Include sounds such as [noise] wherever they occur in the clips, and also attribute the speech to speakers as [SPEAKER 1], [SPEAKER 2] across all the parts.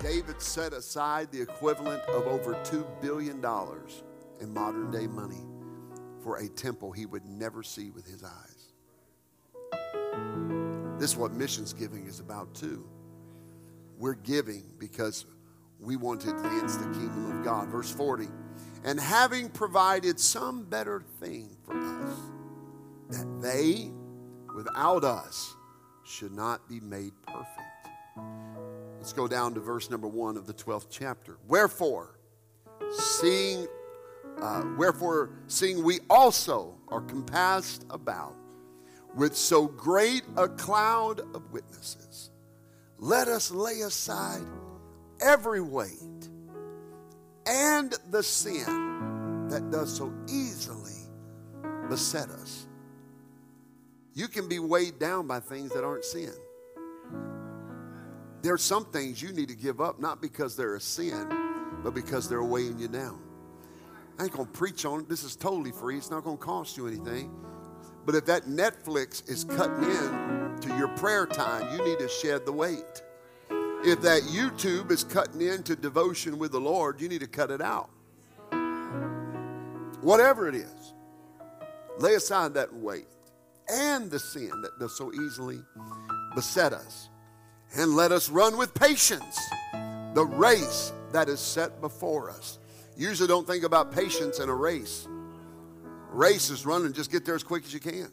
[SPEAKER 1] David set aside the equivalent of over $2 billion in modern day money for a temple he would never see with his eyes. This is what missions giving is about, too. We're giving because we want to advance the kingdom of God. Verse 40 and having provided some better thing for us, that they, without us, should not be made perfect. Let's go down to verse number one of the 12th chapter. Wherefore, seeing, uh, wherefore, seeing we also are compassed about with so great a cloud of witnesses, let us lay aside every weight and the sin that does so easily beset us. You can be weighed down by things that aren't sin. There are some things you need to give up, not because they're a sin, but because they're weighing you down. I ain't gonna preach on it. This is totally free. It's not gonna cost you anything. But if that Netflix is cutting in to your prayer time, you need to shed the weight. If that YouTube is cutting into devotion with the Lord, you need to cut it out. Whatever it is, lay aside that weight and the sin that does so easily beset us. And let us run with patience the race that is set before us. Usually don't think about patience in a race. Race is running, just get there as quick as you can.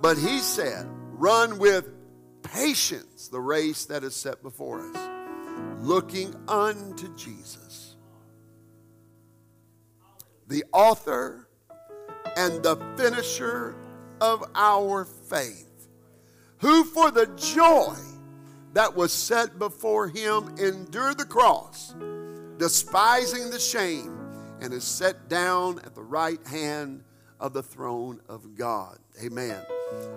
[SPEAKER 1] But he said, run with patience the race that is set before us, looking unto Jesus, the author and the finisher of our faith, who for the joy that was set before him endured the cross, despising the shame, and is set down at the right hand of the throne of God. Amen.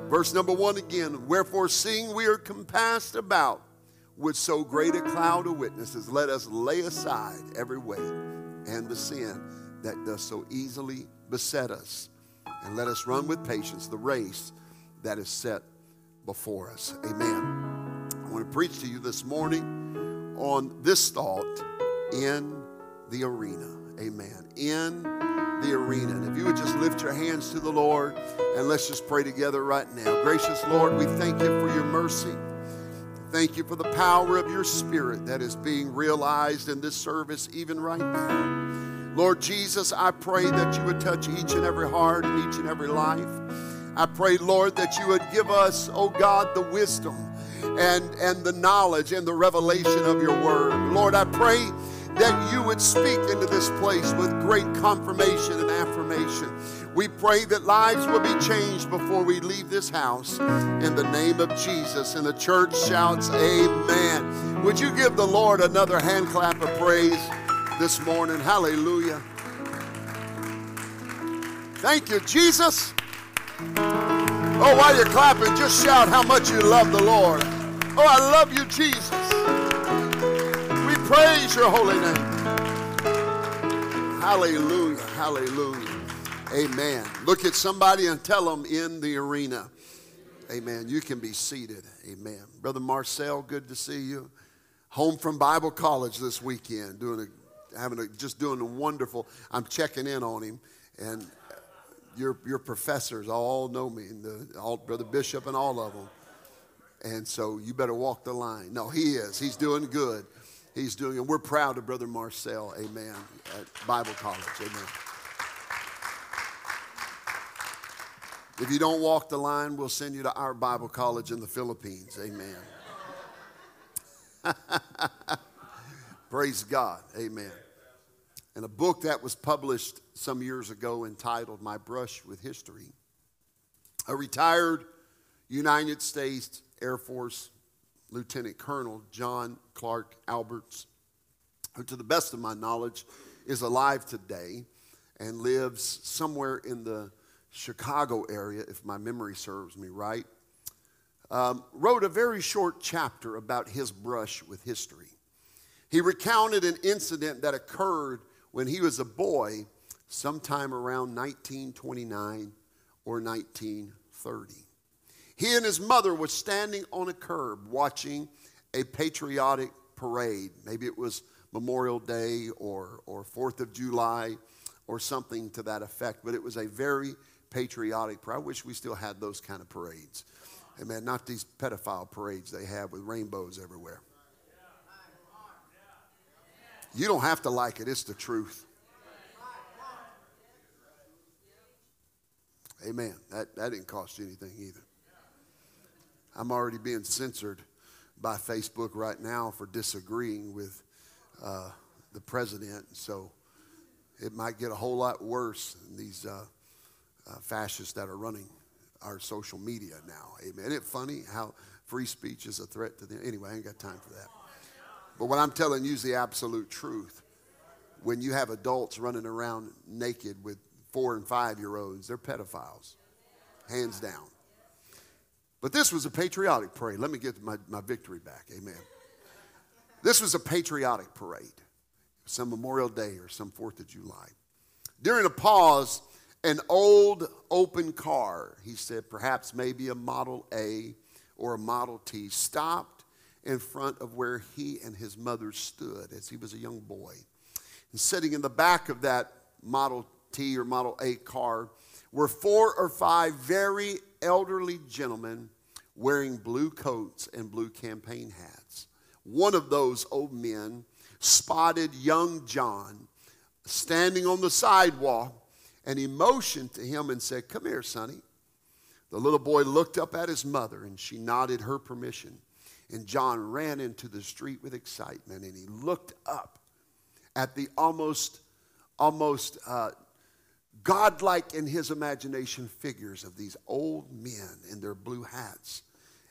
[SPEAKER 1] Verse number one again. Wherefore, seeing we are compassed about with so great a cloud of witnesses, let us lay aside every weight and the sin that does so easily beset us. And let us run with patience the race that is set before us. Amen. I want to preach to you this morning on this thought in the arena. Amen. In the arena. And if you would just lift your hands to the Lord and let's just pray together right now. Gracious Lord, we thank you for your mercy. Thank you for the power of your spirit that is being realized in this service even right now. Lord Jesus, I pray that you would touch each and every heart and each and every life. I pray, Lord, that you would give us, oh God, the wisdom and, and the knowledge and the revelation of your word. Lord, I pray that you would speak into this place with great confirmation and affirmation. We pray that lives will be changed before we leave this house in the name of Jesus. And the church shouts, Amen. Would you give the Lord another hand clap of praise this morning? Hallelujah. Thank you, Jesus. Oh, while you're clapping, just shout how much you love the Lord. Oh, I love you, Jesus. We praise your holy name. Hallelujah. Hallelujah. Amen. Look at somebody and tell them in the arena. Amen. You can be seated. Amen. Brother Marcel, good to see you. Home from Bible College this weekend, doing a, having a, just doing a wonderful. I'm checking in on him, and your your professors all know me, and the, all, Brother Bishop and all of them. And so you better walk the line. No, he is. He's doing good. He's doing, and we're proud of Brother Marcel. Amen. At Bible College. Amen. If you don't walk the line, we'll send you to our Bible college in the Philippines. Amen. [laughs] Praise God. Amen. And a book that was published some years ago entitled My Brush with History. A retired United States Air Force Lieutenant Colonel John Clark Alberts who, to the best of my knowledge, is alive today and lives somewhere in the Chicago area, if my memory serves me right, um, wrote a very short chapter about his brush with history. He recounted an incident that occurred when he was a boy, sometime around 1929 or 1930. He and his mother were standing on a curb watching a patriotic parade. Maybe it was Memorial Day or, or 4th of July or something to that effect, but it was a very patriotic parade. I wish we still had those kind of parades. Amen. Not these pedophile parades they have with rainbows everywhere. You don't have to like it, it's the truth. Amen. That, that didn't cost you anything either. I'm already being censored by Facebook right now for disagreeing with uh, the president. So it might get a whole lot worse than these uh, uh, fascists that are running our social media now. Amen. Isn't it funny how free speech is a threat to them? Anyway, I ain't got time for that. But what I'm telling you is the absolute truth. When you have adults running around naked with four and five year olds, they're pedophiles, hands down. But this was a patriotic parade. Let me get my, my victory back. Amen. This was a patriotic parade, some Memorial Day or some 4th of July. During a pause, an old open car, he said, perhaps maybe a Model A or a Model T, stopped in front of where he and his mother stood as he was a young boy. And sitting in the back of that Model T or Model A car were four or five very elderly gentlemen wearing blue coats and blue campaign hats. One of those old men spotted young John standing on the sidewalk and he motioned to him and said, Come here, sonny. The little boy looked up at his mother and she nodded her permission. And John ran into the street with excitement and he looked up at the almost, almost uh, godlike in his imagination figures of these old men in their blue hats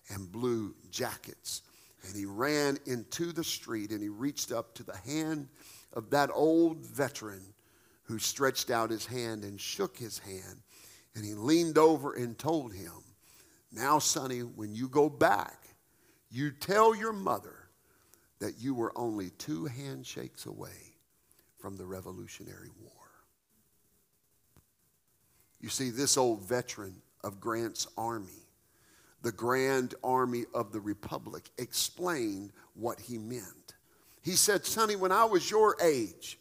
[SPEAKER 1] and blue jackets. And he ran into the street and he reached up to the hand of that old veteran who stretched out his hand and shook his hand. And he leaned over and told him, Now, sonny, when you go back, you tell your mother that you were only two handshakes away from the Revolutionary War. You see, this old veteran of Grant's army, the Grand Army of the Republic, explained what he meant. He said, Sonny, when I was your age,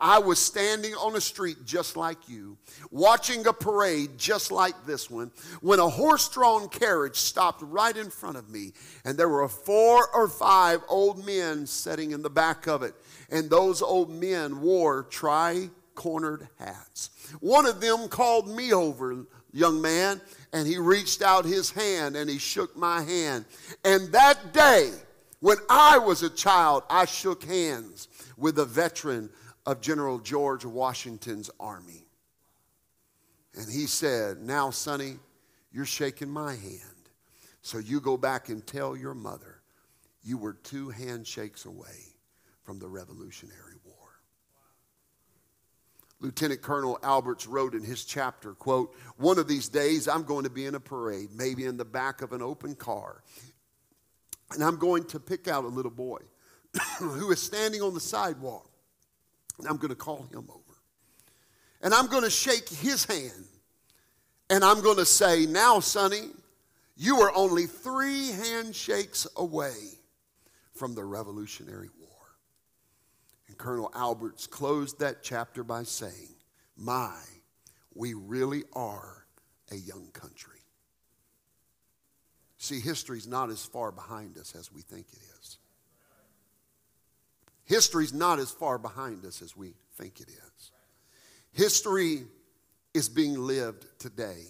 [SPEAKER 1] I was standing on a street just like you, watching a parade just like this one, when a horse drawn carriage stopped right in front of me, and there were four or five old men sitting in the back of it, and those old men wore tri cornered hats. One of them called me over, young man, and he reached out his hand and he shook my hand. And that day, when I was a child, I shook hands with a veteran of General George Washington's army. And he said, Now, sonny, you're shaking my hand. So you go back and tell your mother you were two handshakes away from the Revolutionary War. Lieutenant Colonel Alberts wrote in his chapter, quote, one of these days I'm going to be in a parade, maybe in the back of an open car, and I'm going to pick out a little boy [coughs] who is standing on the sidewalk I'm going to call him over. And I'm going to shake his hand. And I'm going to say, Now, Sonny, you are only three handshakes away from the Revolutionary War. And Colonel Alberts closed that chapter by saying, My, we really are a young country. See, history's not as far behind us as we think it is. History's not as far behind us as we think it is. History is being lived today.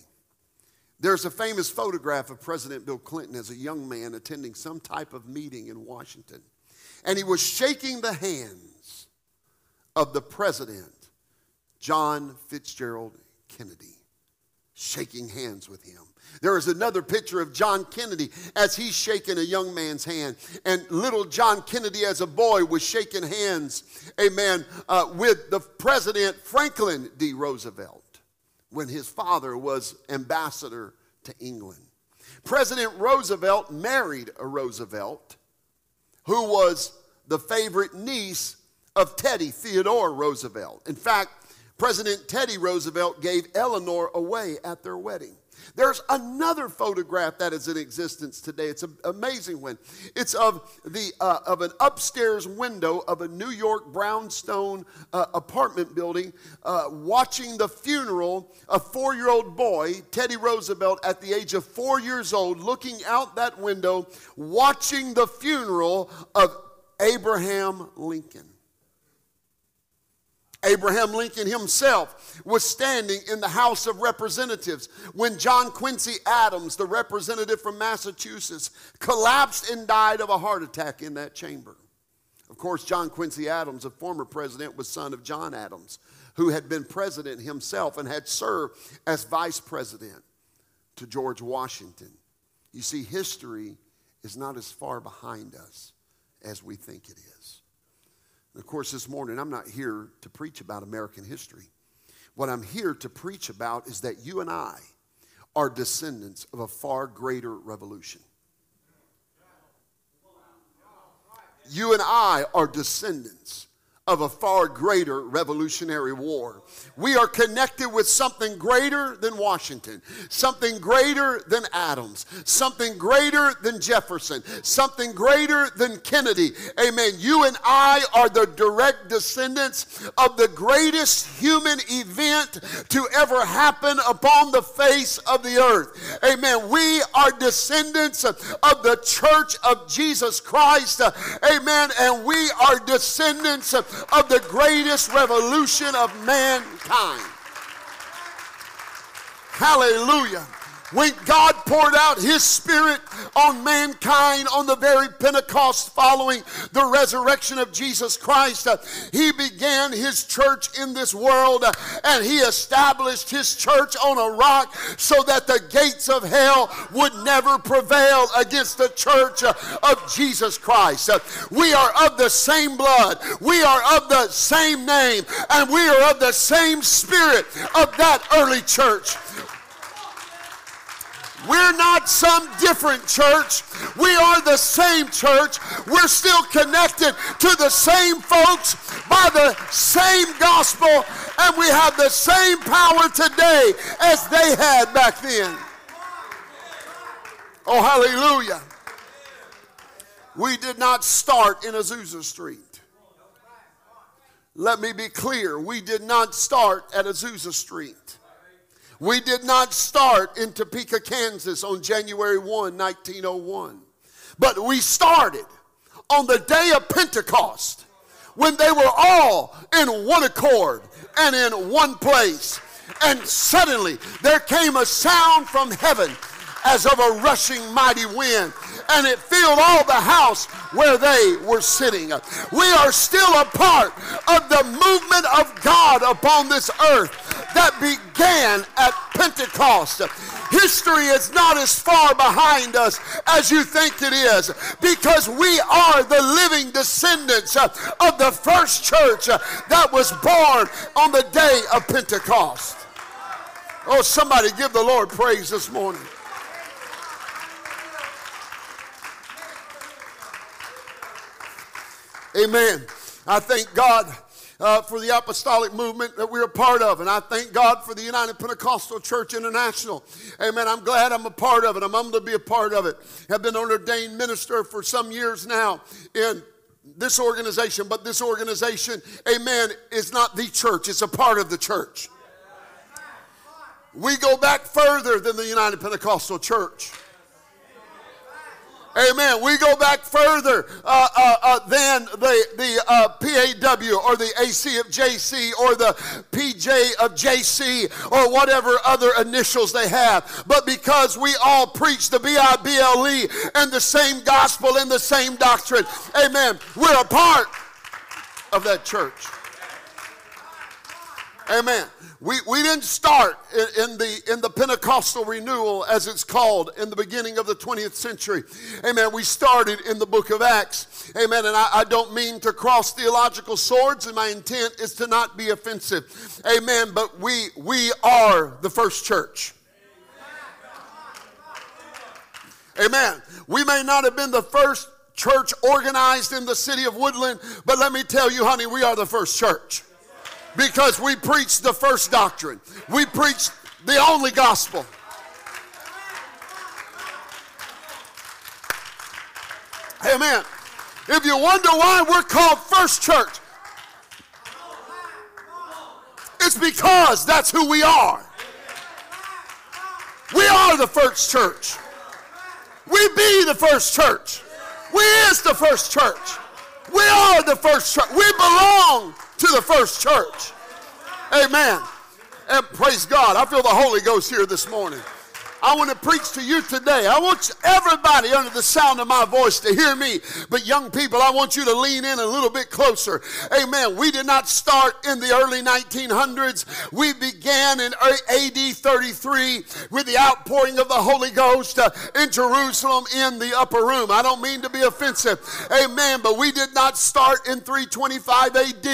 [SPEAKER 1] There's a famous photograph of President Bill Clinton as a young man attending some type of meeting in Washington. And he was shaking the hands of the president, John Fitzgerald Kennedy. shaking hands with him. There is another picture of John Kennedy as he's shaking a young man's hand. And little John Kennedy, as a boy, was shaking hands, amen, uh, with the President Franklin D. Roosevelt when his father was ambassador to England. President Roosevelt married a Roosevelt who was the favorite niece of Teddy Theodore Roosevelt. In fact, President Teddy Roosevelt gave Eleanor away at their wedding. There's another photograph that is in existence today. It's an amazing one. It's of the uh, of an upstairs window of a New York brownstone uh, apartment building, uh, watching the funeral of four-year-old boy Teddy Roosevelt at the age of four years old, looking out that window, watching the funeral of Abraham Lincoln. Abraham Lincoln himself was standing in the House of Representatives when John Quincy Adams, the representative from Massachusetts, collapsed and died of a heart attack in that chamber. Of course, John Quincy Adams, a former president, was son of John Adams, who had been president himself and had served as vice president to George Washington. You see, history is not as far behind us as we think it is. Of course, this morning, I'm not here to preach about American history. What I'm here to preach about is that you and I are descendants of a far greater revolution. You and I are descendants of a far greater revolutionary war. We are connected with something greater than Washington, something greater than Adams, something greater than Jefferson, something greater than Kennedy. Amen. You and I are the direct descendants of the greatest human event to ever happen upon the face of the earth. Amen. We are descendants of the church of Jesus Christ. Amen. And we are descendants of the greatest revolution of mankind. Hallelujah. When God poured out His Spirit on mankind on the very Pentecost following the resurrection of Jesus Christ, uh, He began His church in this world uh, and He established His church on a rock so that the gates of hell would never prevail against the church uh, of Jesus Christ. We are of the same blood, we are of the same name, and we are of the same spirit of that early church. We're not some different church. We are the same church. We're still connected to the same folks by the same gospel, and we have the same power today as they had back then. Oh, hallelujah. We did not start in Azusa Street. Let me be clear. We did not start at Azusa Street. We did not start in Topeka, Kansas on January 1, 1901, but we started on the day of Pentecost when they were all in one accord and in one place. And suddenly there came a sound from heaven as of a rushing mighty wind, and it filled all the house where they were sitting. We are still a part of the movement of God upon this earth that began at Pentecost. History is not as far behind us as you think it is because we are the living descendants of the first church that was born on the day of Pentecost. Oh, somebody give the Lord praise this morning. Amen. I thank God uh, for the apostolic movement that we're a part of. And I thank God for the United Pentecostal Church International. Amen. I'm glad I'm a part of it. I'm humbled to be a part of it. I've been an ordained minister for some years now in this organization, but this organization, amen, is not the church, it's a part of the church. We go back further than the United Pentecostal Church. Amen. We go back further uh, uh, uh, than the, the uh, PAW or the AC of JC or the PJ of JC or whatever other initials they have. But because we all preach the B-I-B-L-E and the same gospel and the same doctrine, amen, we're a part of that church. Amen. We, we didn't start in, in, the, in the Pentecostal renewal, as it's called, in the beginning of the 20th century. Amen. We started in the book of Acts. Amen. And I, I don't mean to cross theological swords, and my intent is to not be offensive. Amen. But we, we are the first church. Amen. We may not have been the first church organized in the city of Woodland, but let me tell you, honey, we are the first church because we preach the first doctrine. We preach the only gospel. Amen. If you wonder why we're called First Church, it's because that's who we are. We are the first church. We be the first church. We is the first church. We are the first church. We belong to the first church. Amen. And praise God. I feel the Holy Ghost here this morning. I want to preach to you today. I want everybody under the sound of my voice to hear me. But young people, I want you to lean in a little bit closer. Amen. We did not start in the early 1900s. We began in AD 33 with the outpouring of the Holy Ghost uh, in Jerusalem in the upper room. I don't mean to be offensive. Amen. But we did not start in 325 AD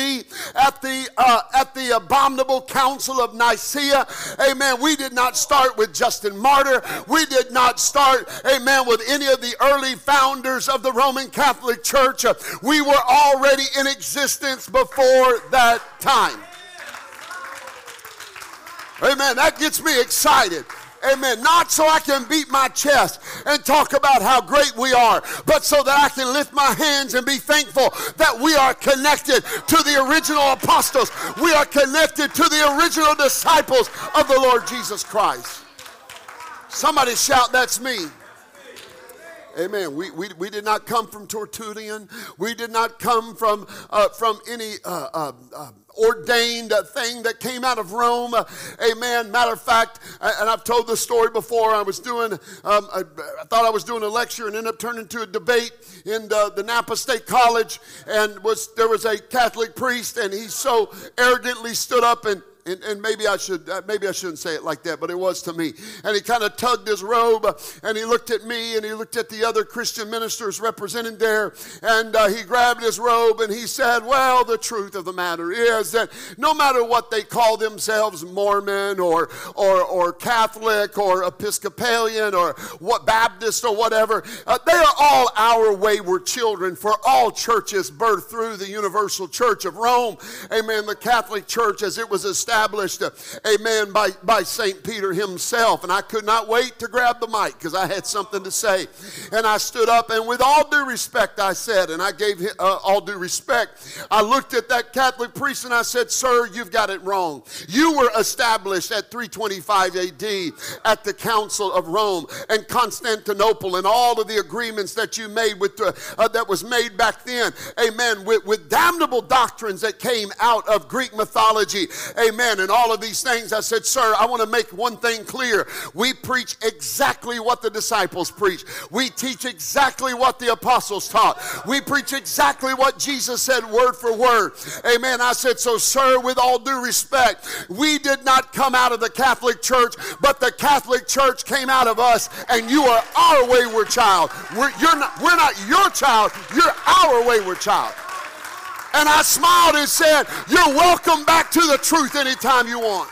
[SPEAKER 1] at the uh, at the abominable council of Nicaea. Amen. We did not start with Justin Martyr martyr. We did not start, amen, with any of the early founders of the Roman Catholic Church. We were already in existence before that time. Amen. That gets me excited. Amen. Not so I can beat my chest and talk about how great we are, but so that I can lift my hands and be thankful that we are connected to the original apostles. We are connected to the original disciples of the Lord Jesus Christ. Somebody shout, That's me. Amen. We, we, we did not come from Tertullian. We did not come from, uh, from any uh, uh, uh ordained thing that came out of Rome. Amen. Matter of fact, and I've told this story before. I was doing, um, I, I, thought I was doing a lecture and ended up turning into a debate in the, the Napa State College. And was there was a Catholic priest, and he so arrogantly stood up and and, and, maybe I should uh, maybe I shouldn't say it like that, but it was to me. And he kind of tugged his robe, and he looked at me, and he looked at the other Christian ministers represented there, and uh, he grabbed his robe and he said, "Well, the truth of the matter is that no matter what they call themselves, Mormon or or or Catholic or Episcopalian or what Baptist or whatever, uh, they are all our wayward children. For all churches birthed through the Universal Church of Rome, Amen. The Catholic Church, as it was established." Established, uh, amen, by, by St. Peter himself. And I could not wait to grab the mic because I had something to say. And I stood up, and with all due respect, I said, and I gave uh, all due respect, I looked at that Catholic priest and I said, Sir, you've got it wrong. You were established at 325 AD at the Council of Rome and Constantinople and all of the agreements that you made with the, uh, that was made back then, amen, with, with damnable doctrines that came out of Greek mythology, amen amen, and all of these things. I said, Sir, I want to make one thing clear. We preach exactly what the disciples preach. We teach exactly what the apostles taught. We preach exactly what Jesus said word for word. Amen. I said, So, sir, with all due respect, we did not come out of the Catholic Church, but the Catholic Church came out of us, and you are our wayward child. We're, not, we're not your child, you're our wayward child. And I smiled and said, You're welcome back to the truth anytime you want.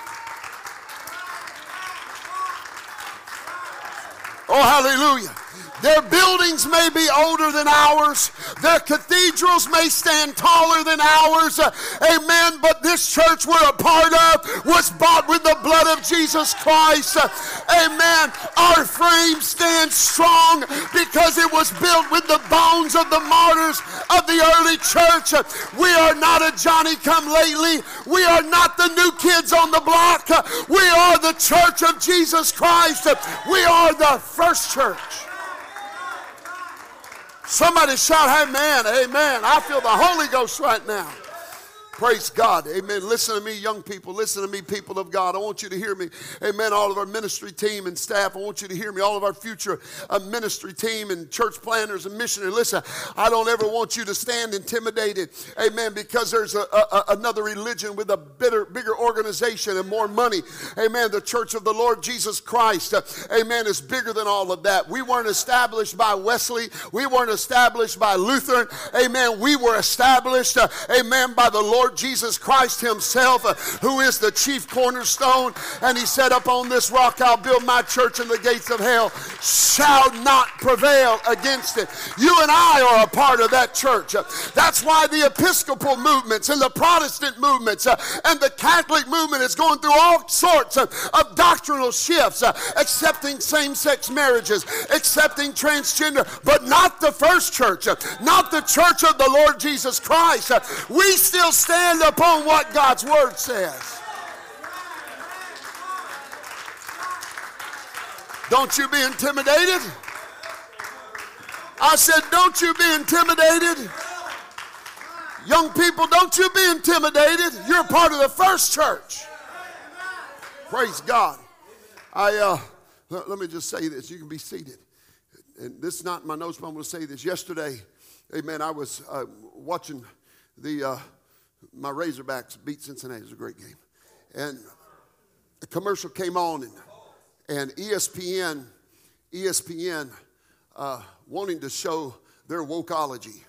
[SPEAKER 1] Oh, hallelujah. Their buildings may be older than ours. Their cathedrals may stand taller than ours. Amen. But this church we're a part of was bought with the blood of Jesus Christ. Amen. Our frame stands strong because it was built with the bones of the martyrs of the early church. We are not a Johnny come lately. We are not the new kids on the block. We are the church of Jesus Christ. We are the first church. Somebody shout, Amen, Amen. I feel the Holy Ghost right now. Praise God. Amen. Listen to me, young people. Listen to me, people of God. I want you to hear me. Amen. All of our ministry team and staff, I want you to hear me. All of our future uh, ministry team and church planners and missionaries. Listen, I don't ever want you to stand intimidated. Amen. Because there's a, a, another religion with a bitter, bigger organization and more money. Amen. The church of the Lord Jesus Christ. Uh, amen. Is bigger than all of that. We weren't established by Wesley. We weren't established by Lutheran. Amen. We were established. Uh, amen. By the Lord Lord Jesus Christ Himself, uh, who is the chief cornerstone. And He said, Upon this rock I'll build my church, and the gates of hell shall not prevail against it. You and I are a part of that church. Uh, that's why the Episcopal movements and the Protestant movements uh, and the Catholic movement is going through all sorts of, of doctrinal shifts, accepting same sex marriages, accepting transgender, but not the first church, not the church of the Lord Jesus Christ. We still stand stand upon what God's word says. Don't you be intimidated. I said, don't you be intimidated. Young people, don't you be intimidated. You're part of the first church. Praise God. I uh, let, me just say this. You can be seated. And this is not my notes, but I'm going to say this. Yesterday, amen, I was uh, watching the uh, my Razorbacks beat Cincinnati. It was a great game. And a commercial came on, and, and ESPN, ESPN, uh, wanting to show their wokeology,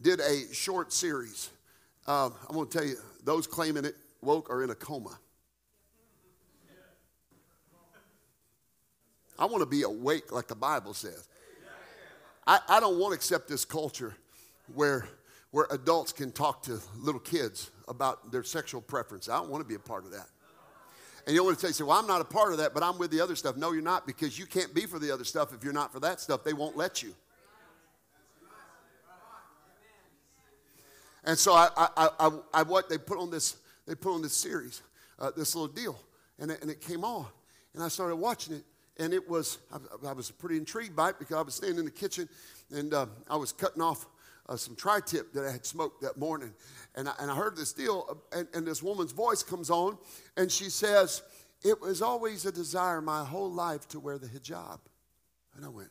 [SPEAKER 1] did a short series. Uh, I'm going to tell you, those claiming it woke are in a coma. I want to be awake like the Bible says. I, I don't want to accept this culture where where adults can talk to little kids about their sexual preference. I don't want to be a part of that. And you want to say, well, I'm not a part of that, but I'm with the other stuff. No, you're not, because you can't be for the other stuff if you're not for that stuff. They won't let you. And so I, I, I, I what they put on this, they put on this series, uh, this little deal, and it, and it came on, and I started watching it, and it was, I, I was pretty intrigued by it because I was standing in the kitchen, and uh, I was cutting off uh, some tri tip that I had smoked that morning. And I, and I heard this deal, uh, and, and this woman's voice comes on, and she says, It was always a desire my whole life to wear the hijab. And I went,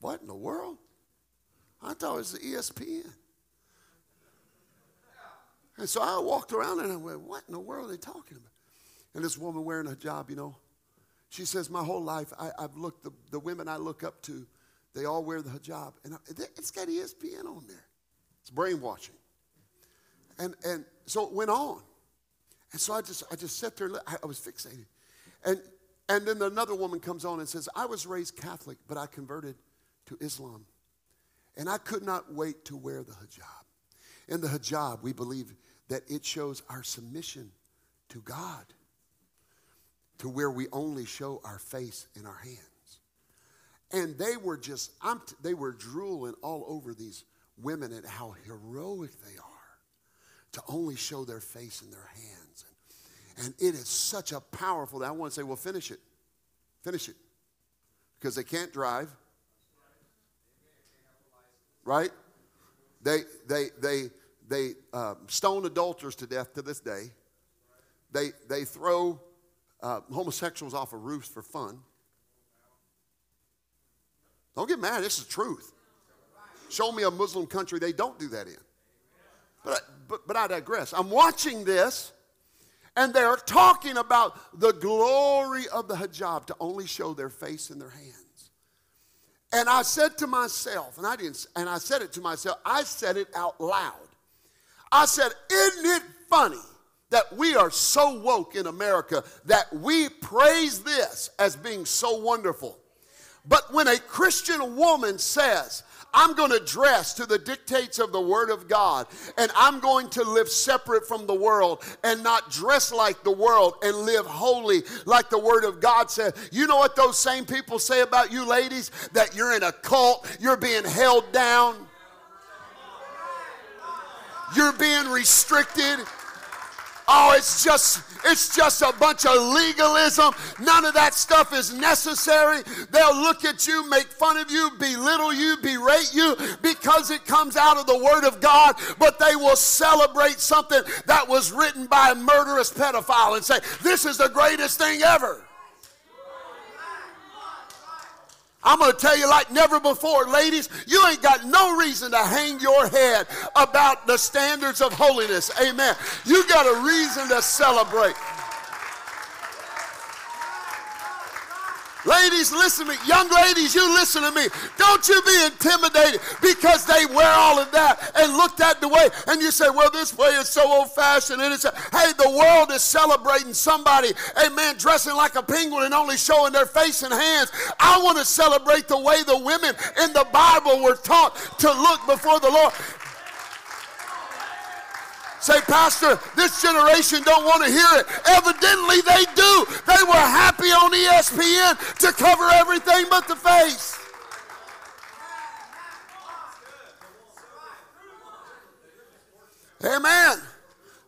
[SPEAKER 1] What in the world? I thought it was the ESPN. And so I walked around and I went, What in the world are they talking about? And this woman wearing a hijab, you know, she says, My whole life, I, have looked, the, the women I look up to, they all wear the hijab. And it's got ESPN on there. It's brainwashing. And, and so it went on. And so I just, I just sat there, I, was fixated. And, and then another woman comes on and says, I was raised Catholic, but I converted to Islam. And I could not wait to wear the hijab. In the hijab, we believe that it shows our submission to God, to where we only show our face and our hands. And they were just, I'm t- they were drooling all over these women and how heroic they are to only show their face and their hands. And, and it is such a powerful, I want to say, well, finish it. Finish it. Because they can't drive. Right? They, they, they, they uh, stone adulterers to death to this day. They, they throw uh, homosexuals off of roofs for fun. Don't get mad. This is the truth. Show me a Muslim country they don't do that in. But, but, but I digress. I'm watching this, and they're talking about the glory of the hijab to only show their face and their hands. And I said to myself, and I didn't, and I said it to myself, I said it out loud. I said, Isn't it funny that we are so woke in America that we praise this as being so wonderful? But when a Christian woman says, I'm going to dress to the dictates of the Word of God, and I'm going to live separate from the world and not dress like the world and live holy like the Word of God says. You know what those same people say about you ladies? That you're in a cult, you're being held down, you're being restricted. Oh, it's just it's just a bunch of legalism. None of that stuff is necessary. They'll look at you, make fun of you, belittle you, berate you because it comes out of the word of God, but they will celebrate something that was written by a murderous pedophile and say, "This is the greatest thing ever." I'm going to tell you like never before, ladies, you ain't got no reason to hang your head about the standards of holiness. Amen. You got a reason to celebrate. Ladies, listen to me. Young ladies, you listen to me. Don't you be intimidated because they wear all of that and look that the way and you say, well, this way is so old fashioned. And it's, hey, the world is celebrating somebody, a man dressing like a penguin and only showing their face and hands. I want to celebrate the way the women in the Bible were taught to look before the Lord. Say, Pastor, this generation don't want to hear it. Evidently they do. They were happy on ESPN to cover everything but the face. Amen.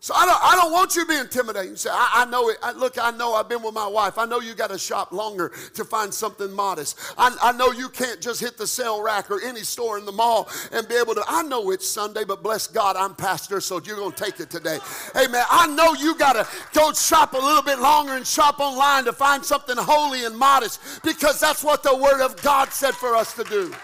[SPEAKER 1] So I don't, I don't want you to be intimidated. You say, I, I know it. I, look, I know I've been with my wife. I know you got to shop longer to find something modest. I, I know you can't just hit the sale rack or any store in the mall and be able to. I know it's Sunday, but bless God, I'm pastor, so you're going to take it today. Man, I know you got to go shop a little bit longer and shop online to find something holy and modest because that's what the Word of God said for us to do.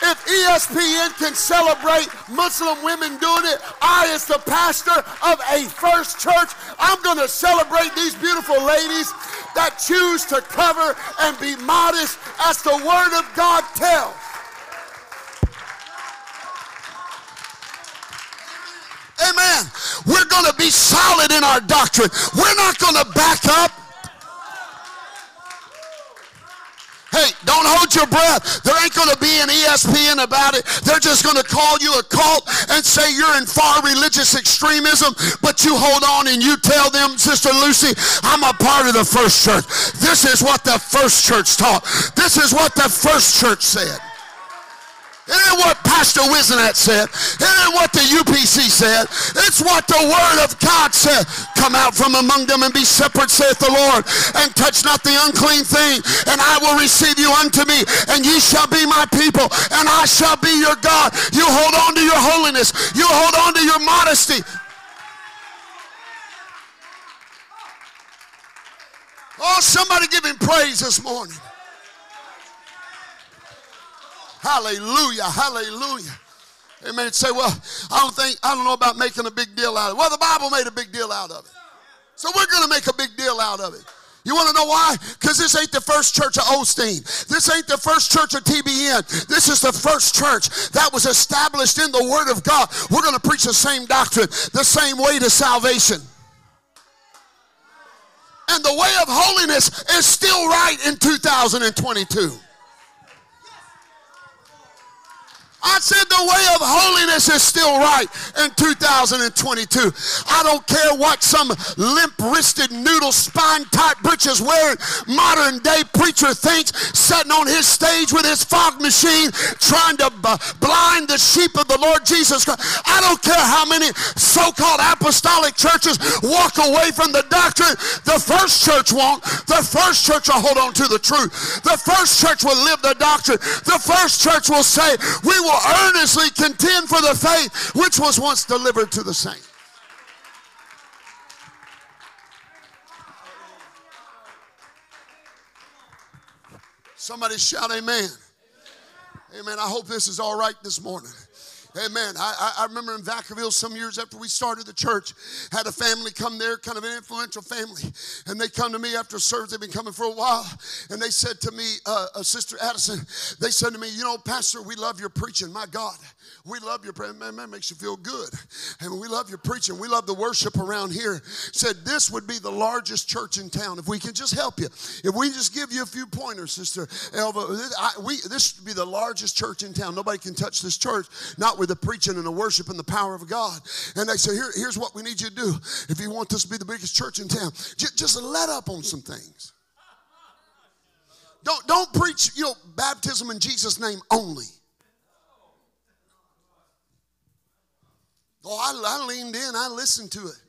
[SPEAKER 1] If ESPN can celebrate Muslim women doing it, I, as the pastor of a first church, I'm going to celebrate these beautiful ladies that choose to cover and be modest as the Word of God tells. Amen. We're going to be solid in our doctrine. We're not going to back up. Don't hold your breath. There ain't going to be an ESPN about it. They're just going to call you a cult and say you're in far religious extremism, but you hold on and you tell them, Sister Lucy, I'm a part of the first church. This is what the first church taught. This is what the first church said. It ain't what Pastor Wizenat said. It ain't what the UPC said. It's what the Word of God said. Come out from among them and be separate, saith the Lord, and touch not the unclean thing, and I will receive you unto me, and ye shall be my people, and I shall be your God. You hold on to your holiness. You hold on to your modesty. Oh, somebody give him praise this morning. Hallelujah. Hallelujah. Amen. Say, well, I don't think, I don't know about making a big deal out of it. Well, the Bible made a big deal out of it. So we're going to make a big deal out of it. You want to know why? Because this ain't the first church of Osteen. This ain't the first church of TBN. This is the first church that was established in the Word of God. We're going to preach the same doctrine, the same way to salvation. And the way of holiness is still right in 2022. I said the way of holiness is still right in 2022. I don't care what some limp-wristed noodle spine type britches wearing modern day preacher thinks sitting on his stage with his fog machine trying to blind the sheep of the Lord Jesus Christ. I don't care how many so-called apostolic churches walk away from the doctrine. The first church won't. The first church will hold on to the truth. The first church will live the doctrine. The first church will say, we will will earnestly contend for the faith which was once delivered to the saints. Somebody shout amen. Amen. I hope this is all right this morning. Amen. I, I, remember in Vacaville some years after we started the church, had a family come there, kind of an influential family. And they come to me after service, they've been coming for a while. And they said to me, uh, uh, Sister Addison, they said to me, You know, Pastor, we love your preaching. My God, we love your preaching. Man, man, makes you feel good. And we love your preaching. We love the worship around here. Said this would be the largest church in town if we can just help you. If we just give you a few pointers, Sister Elva, I, we, this would be the largest church in town. Nobody can touch this church, not with the preaching and the worship and the power of God. And they say, Here, here's what we need you to do. If you want this to be the biggest church in town, j- just let up on some things. Don't, don't preach, you know, baptism in Jesus' name only. Oh, I, I leaned in, I listened to it.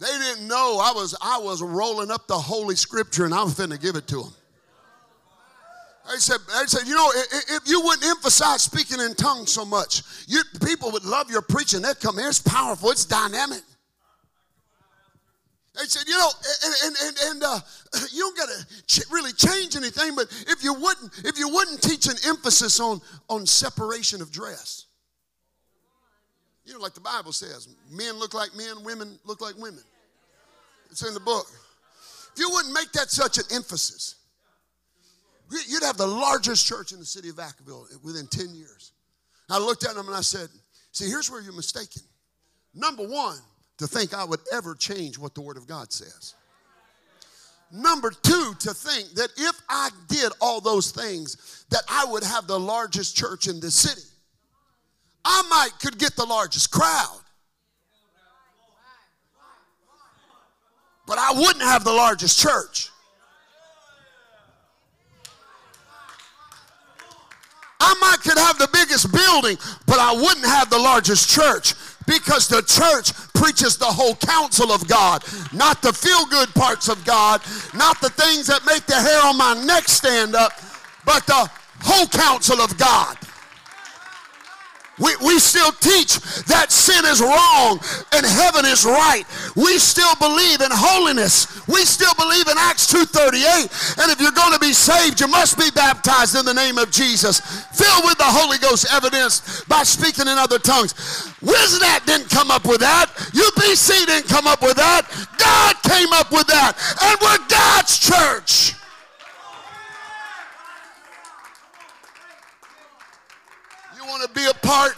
[SPEAKER 1] They didn't know I was I was rolling up the Holy Scripture and I was finna give it to them. They said, they said, you know, if you wouldn't emphasize speaking in tongues so much, you, people would love your preaching. They'd come here. It's powerful. It's dynamic. They said, you know, and, and, and, and uh, [clears throat] you don't got to ch- really change anything, but if you wouldn't, if you wouldn't teach an emphasis on, on separation of dress, you know, like the Bible says, men look like men, women look like women. It's in the book. If you wouldn't make that such an emphasis, you'd have the largest church in the city of Vacaville within 10 years. I looked at them and I said, see, here's where you're mistaken. Number one, to think I would ever change what the Word of God says. Number two, to think that if I did all those things, that I would have the largest church in the city. I might could get the largest crowd. But I wouldn't have the largest church. I might could have the biggest building, but I wouldn't have the largest church because the church preaches the whole counsel of God, not the feel good parts of God, not the things that make the hair on my neck stand up, but the whole counsel of God. We, we still teach that sin is wrong and heaven is right. We still believe in holiness. We still believe in Acts 2.38. And if you're going to be saved, you must be baptized in the name of Jesus. Filled with the Holy Ghost evidence by speaking in other tongues. Wisnat didn't come up with that. UPC didn't come up with that. God came up with that. And we're God's church. Want to be a part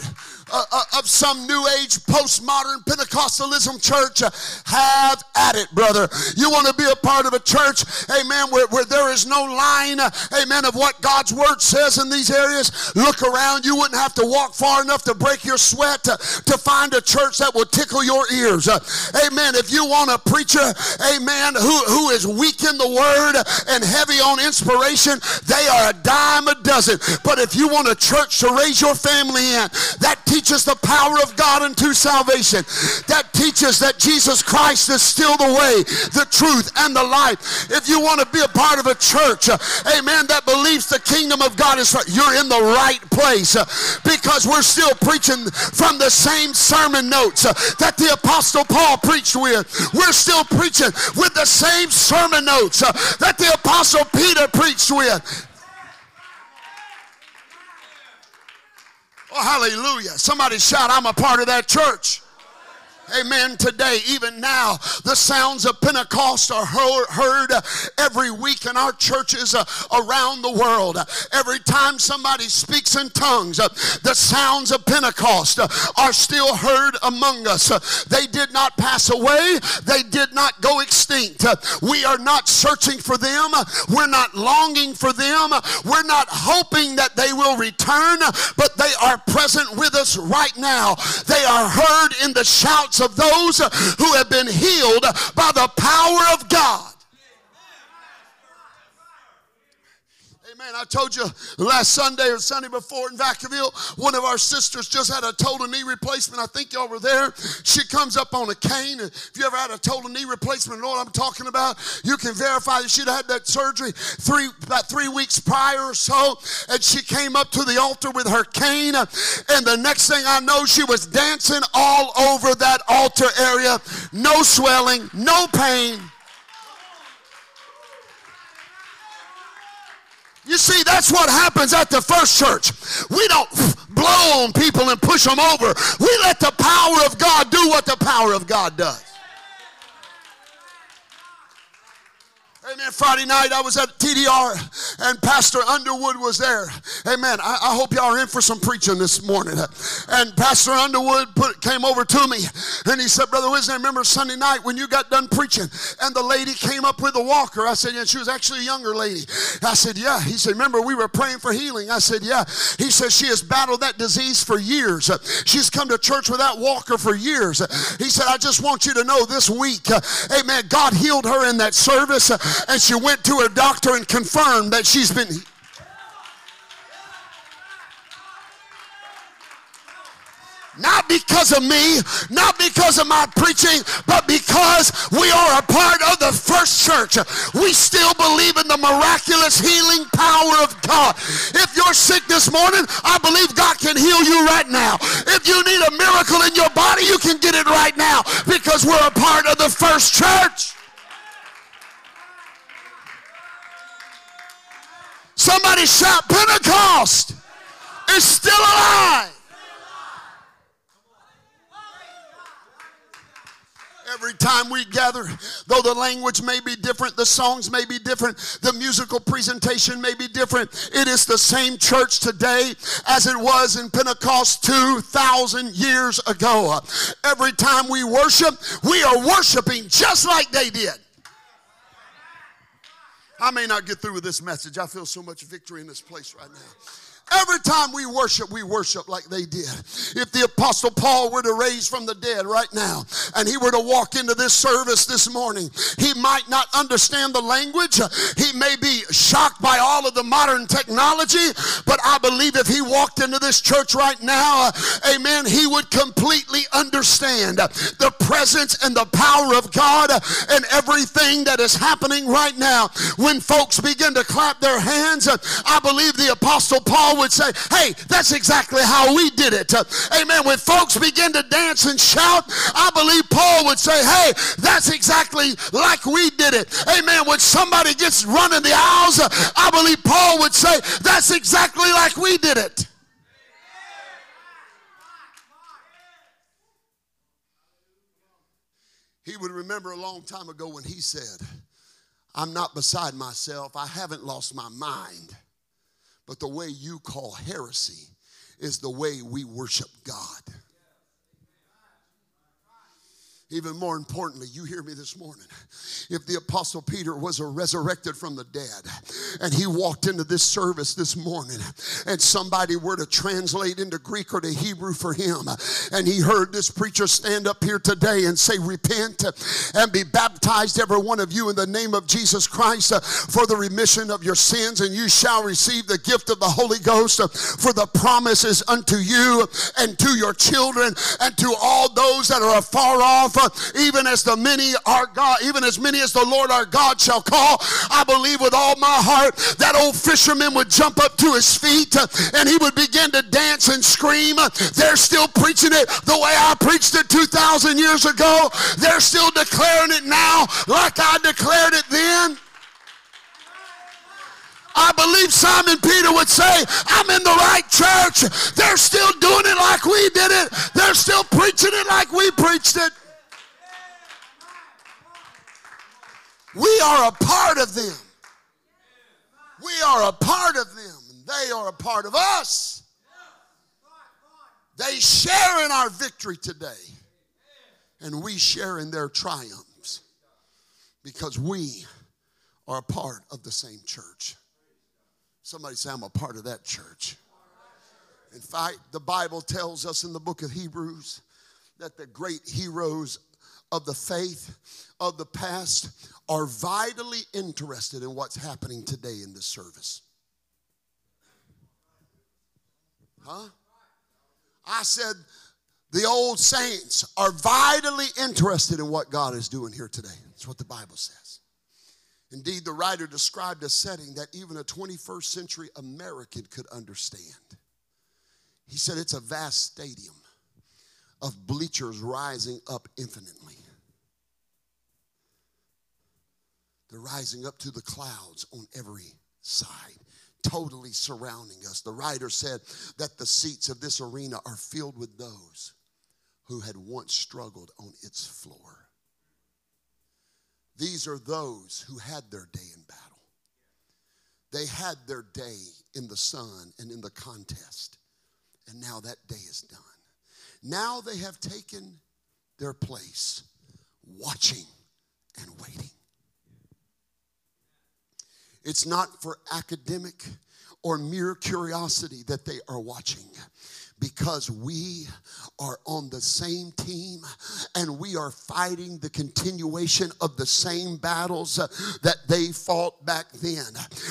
[SPEAKER 1] uh, uh, of some new age postmodern Pentecostalism church, uh, have at it, brother. You want to be a part of a church, amen, where, where there is no line, uh, amen, of what God's word says in these areas. Look around. You wouldn't have to walk far enough to break your sweat to, to find a church that will tickle your ears. Uh, amen. If you want a preacher, amen, who, who is weak in the word and heavy on inspiration, they are a dime a dozen. But if you want a church to raise your family in, that teaches the power of God unto salvation. That teaches that Jesus Christ is still the way, the truth, and the life. If you want to be a part of a church, uh, amen, that believes the kingdom of God is right, you're in the right place uh, because we're still preaching from the same sermon notes uh, that the Apostle Paul preached with. We're still preaching with the same sermon notes that the Apostle Peter preached with. Oh, hallelujah. Somebody shout, I'm a part of that church. Amen. Today, even now, the sounds of Pentecost are heard every week in our churches uh, around the world. Every time somebody speaks in tongues, uh, the sounds of Pentecost uh, are still heard among us. They did not pass away, they did not go extinct. We are not searching for them, we're not longing for them, we're not hoping that they will return, but they are present with us right now. They are heard in the shouts of those who have been healed by the power of God. Amen. I told you last Sunday or Sunday before in Vacaville, one of our sisters just had a total knee replacement. I think y'all were there. She comes up on a cane. If you ever had a total knee replacement, know what I'm talking about? You can verify that she'd had that surgery three about three weeks prior or so. And she came up to the altar with her cane. And the next thing I know, she was dancing all over that altar area. No swelling, no pain. You see, that's what happens at the first church. We don't blow on people and push them over. We let the power of God do what the power of God does. Amen. Friday night I was at TDR and Pastor Underwood was there. Amen. I, I hope y'all are in for some preaching this morning. And Pastor Underwood put, came over to me and he said, Brother Wisdom, remember Sunday night when you got done preaching and the lady came up with a walker? I said, Yeah, she was actually a younger lady. I said, Yeah. He said, Remember we were praying for healing? I said, Yeah. He said, She has battled that disease for years. She's come to church with that walker for years. He said, I just want you to know this week, amen, God healed her in that service and she went to her doctor and confirmed that she's been Not because of me, not because of my preaching, but because we are a part of the first church. We still believe in the miraculous healing power of God. If you're sick this morning, I believe God can heal you right now. If you need a miracle in your body, you can get it right now because we're a part of the first church. Somebody shout, Pentecost is still alive. Every time we gather, though the language may be different, the songs may be different, the musical presentation may be different, it is the same church today as it was in Pentecost 2,000 years ago. Every time we worship, we are worshiping just like they did. I may not get through with this message. I feel so much victory in this place right now. Every time we worship, we worship like they did. If the Apostle Paul were to raise from the dead right now and he were to walk into this service this morning, he might not understand the language. He may be shocked by all of the modern technology, but I believe if he walked into this church right now, amen, he would completely understand the presence and the power of God and everything that is happening right now. When folks begin to clap their hands, I believe the Apostle Paul would say, hey, that's exactly how we did it. Uh, amen. When folks begin to dance and shout, I believe Paul would say, hey, that's exactly like we did it. Amen. When somebody gets running the aisles, uh, I believe Paul would say, that's exactly like we did it. He would remember a long time ago when he said, I'm not beside myself. I haven't lost my mind. But the way you call heresy is the way we worship God. Even more importantly, you hear me this morning. If the Apostle Peter was resurrected from the dead and he walked into this service this morning and somebody were to translate into Greek or to Hebrew for him and he heard this preacher stand up here today and say, Repent and be baptized, every one of you, in the name of Jesus Christ for the remission of your sins, and you shall receive the gift of the Holy Ghost, for the promises unto you and to your children and to all those that are afar off even as the many are God, even as many as the Lord our God shall call. I believe with all my heart that old fisherman would jump up to his feet uh, and he would begin to dance and scream. They're still preaching it the way I preached it 2,000 years ago. They're still declaring it now like I declared it then. I believe Simon Peter would say, I'm in the right church. They're still doing it like we did it. They're still preaching it like we preached it. We are a part of them. We are a part of them, and they are a part of us. They share in our victory today, and we share in their triumphs because we are a part of the same church. Somebody say, I'm a part of that church. In fact, the Bible tells us in the book of Hebrews that the great heroes of the faith of the past are vitally interested in what's happening today in this service. Huh? I said the old saints are vitally interested in what God is doing here today. That's what the Bible says. Indeed, the writer described a setting that even a 21st century American could understand. He said it's a vast stadium of bleachers rising up infinitely. They're rising up to the clouds on every side, totally surrounding us. The writer said that the seats of this arena are filled with those who had once struggled on its floor. These are those who had their day in battle. They had their day in the sun and in the contest, and now that day is done. Now they have taken their place, watching and waiting. It's not for academic or mere curiosity that they are watching because we are on the same team and we are fighting the continuation of the same battles that they fought back then.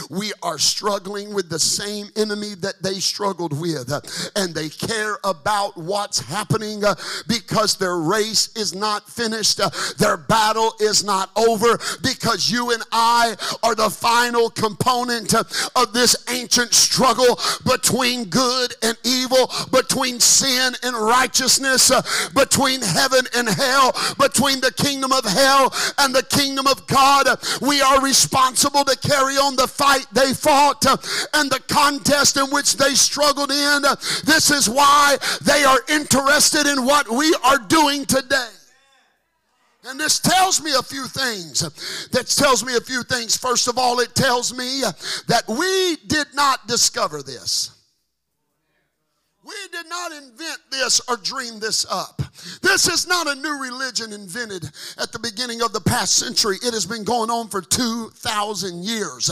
[SPEAKER 1] We are struggling with the same enemy that they struggled with, and they care about what's happening because their race is not finished, their battle is not over, because you and I are the final component of this ancient struggle between good and evil, between sin and righteousness, uh, between heaven and hell, between the kingdom of hell and the kingdom of God. We are responsible to carry on the fight they fought uh, and the contest in which they struggled in. This is why they are interested in what we are doing today. And this tells me a few things. That tells me a few things. First of all, it tells me that we did not discover this. We did not invent this or dream this up. This is not a new religion invented at the beginning of the past century. It has been going on for 2,000 years.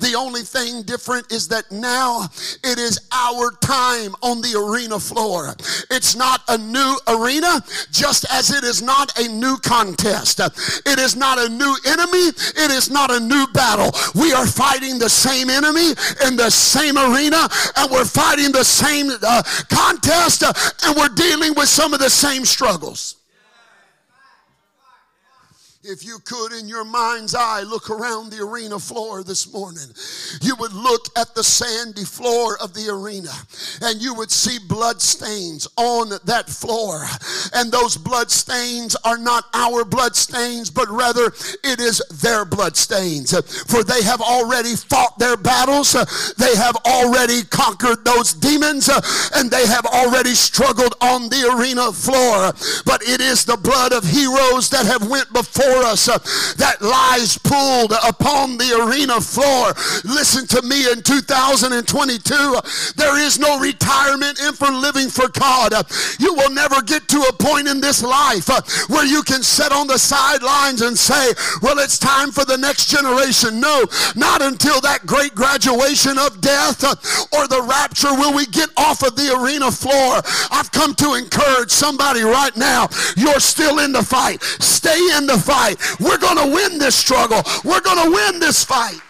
[SPEAKER 1] The only thing different is that now it is our time on the arena floor. It's not a new arena, just as it is not a new contest. It is not a new enemy. It is not a new battle. We are fighting the same enemy in the same arena, and we're fighting the same. Uh, contest uh, and we're dealing with some of the same struggles. If you could, in your mind's eye, look around the arena floor this morning, you would look at the sandy floor of the arena and you would see blood stains on that floor. And those blood stains are not our blood stains, but rather it is their blood stains. For they have already fought their battles, they have already conquered those demons, and they have already struggled on the arena floor. But it is the blood of heroes that have went before before us uh, that lies pulled upon the arena floor. Listen to me in 2022, uh, there is no retirement in for living for God. Uh, you will never get to a point in this life where you can sit on the sidelines and say, well, it's time for the next generation. No, not until that great graduation of death or the rapture will we get off of the arena floor. I've come to encourage somebody right now. You're still in the fight. Stay in the fight fight. We're going to win this struggle. We're going to win this fight.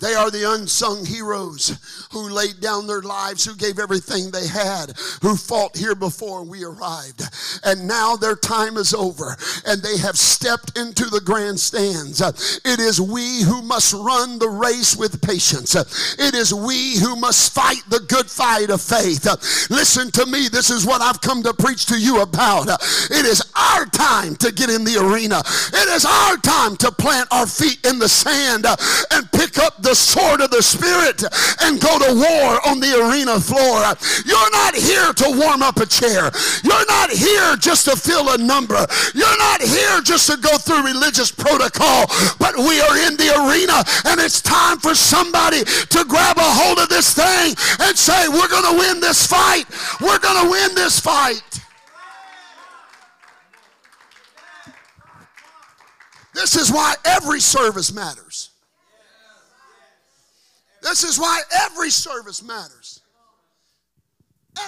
[SPEAKER 1] They are the unsung heroes who laid down their lives, who gave everything they had, who fought here before we arrived. And now their time is over and they have stepped into the grandstands. It is we who must run the race with patience. It is we who must fight the good fight of faith. Listen to me, this is what I've come to preach to you about. It is our time to get in the arena. It is our time to plant our feet in the sand and pick up the the sword of the Spirit and go to war on the arena floor. You're not here to warm up a chair. You're not here just to fill a number. You're not here just to go through religious protocol. But we are in the arena and it's time for somebody to grab a hold of this thing and say, we're going to win this fight. We're going to win this fight. This is why every service matters. This is why every service matters.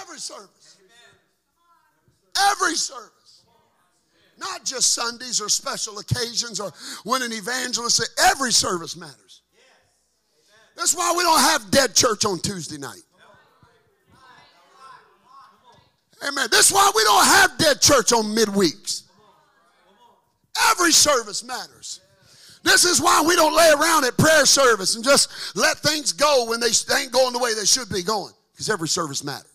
[SPEAKER 1] Every service. Every service. Not just Sundays or special occasions or when an evangelist, every service matters. That's why we don't have dead church on Tuesday night. Amen. That's why we don't have dead church on midweeks. Every service matters. This is why we don't lay around at prayer service and just let things go when they ain't going the way they should be going. Because every service matters.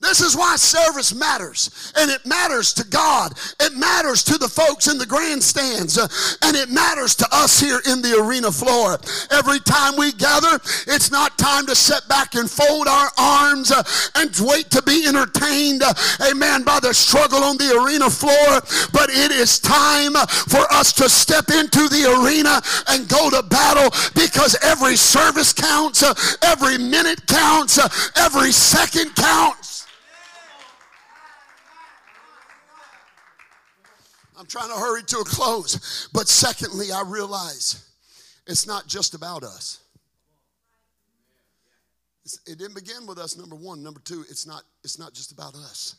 [SPEAKER 1] This is why service matters. And it matters to God. It matters to the folks in the grandstands. Uh, and it matters to us here in the arena floor. Every time we gather, it's not time to sit back and fold our arms uh, and wait to be entertained, uh, amen, by the struggle on the arena floor. But it is time for us to step into the arena and go to battle because every service counts, uh, every minute counts, uh, every second counts. I'm trying to hurry to a close. But secondly, I realize It's not just about us. It's, it didn't begin with us, number one. Number two, it's not, it's not just about us.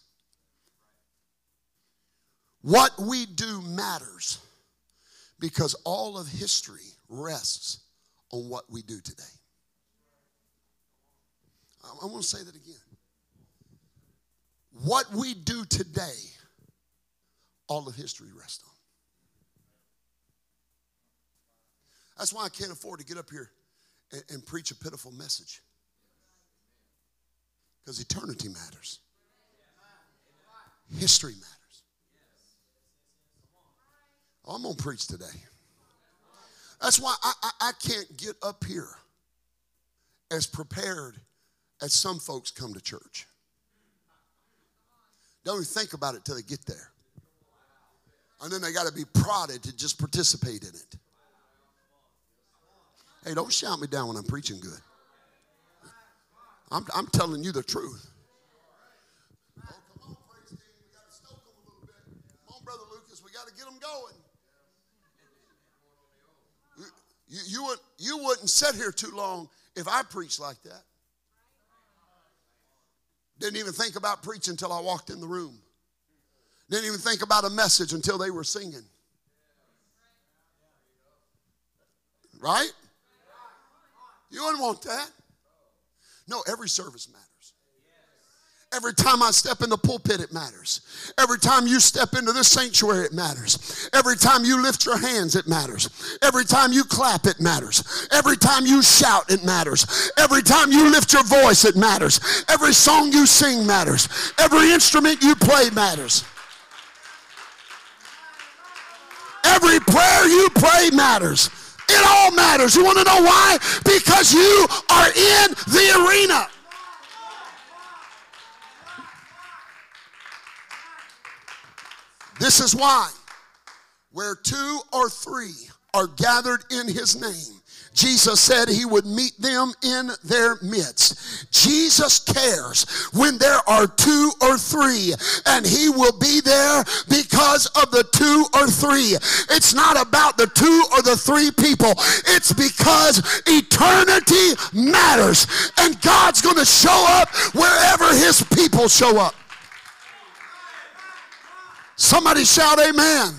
[SPEAKER 1] What we do matters because all of history rests on what we do today. I, I want to say that again. What we do today, all of history rests on. That's why I can't afford to get up here and, and preach a pitiful message. Because eternity matters, history matters. Oh, I'm going to preach today. That's why I, I, I can't get up here as prepared as some folks come to church. Don't even think about it till they get there. And then they got to be prodded to just participate in it. Hey, don't shout me down when I'm preaching good. I'm, I'm telling you the truth. Oh, come on. We got to stoke them a little bit. Come on, Brother Lucas. We got to get them going. You, you, would, you wouldn't sit here too long if I preached like that. Didn't even think about preaching until I walked in the room. Didn't even think about a message until they were singing. Right? You wouldn't want that. No, every service matters. Every time I step in the pulpit, it matters. Every time you step into this sanctuary, it matters. Every time you lift your hands, it matters. Every time you clap, it matters. Every time you shout, it matters. Every time you lift your voice, it matters. Every song you sing matters. Every instrument you play matters. Every prayer you pray matters. It all matters. You want to know why? Because you are in the arena. This is why, where two or three are gathered in his name, Jesus said he would meet them in their midst. Jesus cares when there are two or three, and he will be there because of the two or three. It's not about the two or the three people, it's because eternity matters, and God's going to show up wherever his people show up. Somebody shout, Amen.